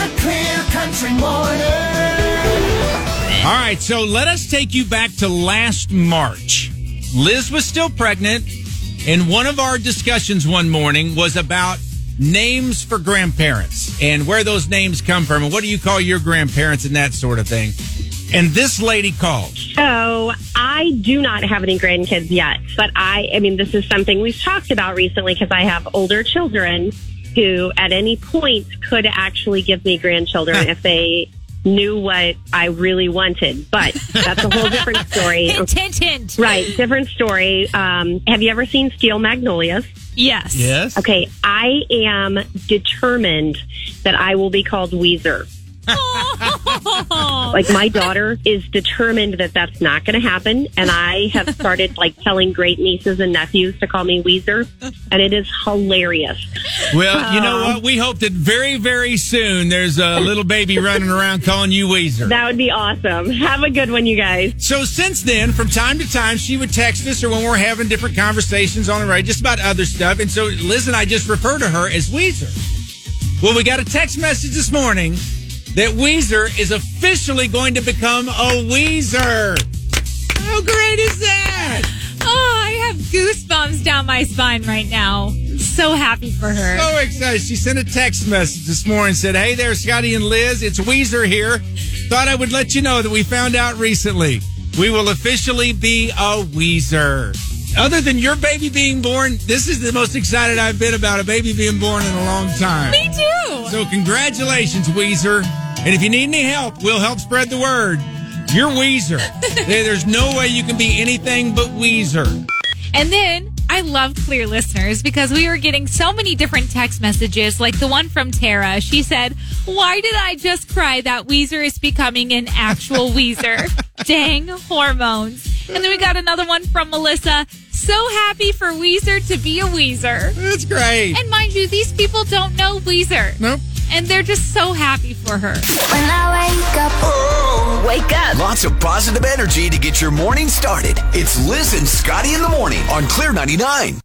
a clear country morning. All right, so let us take you back to last March. Liz was still pregnant, and one of our discussions one morning was about names for grandparents and where those names come from and what do you call your grandparents and that sort of thing. And this lady called. So I do not have any grandkids yet, but I, I mean, this is something we've talked about recently because I have older children who at any point could actually give me grandchildren if they knew what I really wanted. But that's a whole different story. Hint, hint, hint. Right, different story. Um, have you ever seen Steel Magnolias? Yes. Yes. Okay, I am determined that I will be called Weezer. Oh. Like my daughter is determined that that's not going to happen, and I have started like telling great nieces and nephews to call me Weezer, and it is hilarious. Well, you know what? We hope that very, very soon there's a little baby running around calling you Weezer. That would be awesome. Have a good one, you guys. So since then, from time to time, she would text us or when we're having different conversations on the radio, just about other stuff. And so Liz and I just refer to her as Weezer. Well, we got a text message this morning that Weezer is officially going to become a Weezer. How great is that? Oh, I have goosebumps down my spine right now. So happy for her. So excited. She sent a text message this morning said, Hey there, Scotty and Liz. It's Weezer here. Thought I would let you know that we found out recently. We will officially be a Weezer. Other than your baby being born, this is the most excited I've been about a baby being born in a long time. Me too. So congratulations, Weezer. And if you need any help, we'll help spread the word. You're Weezer. There's no way you can be anything but Weezer. And then I love clear listeners because we were getting so many different text messages, like the one from Tara. She said, Why did I just cry that Weezer is becoming an actual Weezer? Dang hormones. And then we got another one from Melissa. So happy for Weezer to be a Weezer. That's great. And mind you, these people don't know Weezer. Nope. And they're just so happy for her. When I wake up, wake up. Lots of positive energy to get your morning started. It's Liz and Scotty in the morning on Clear 99.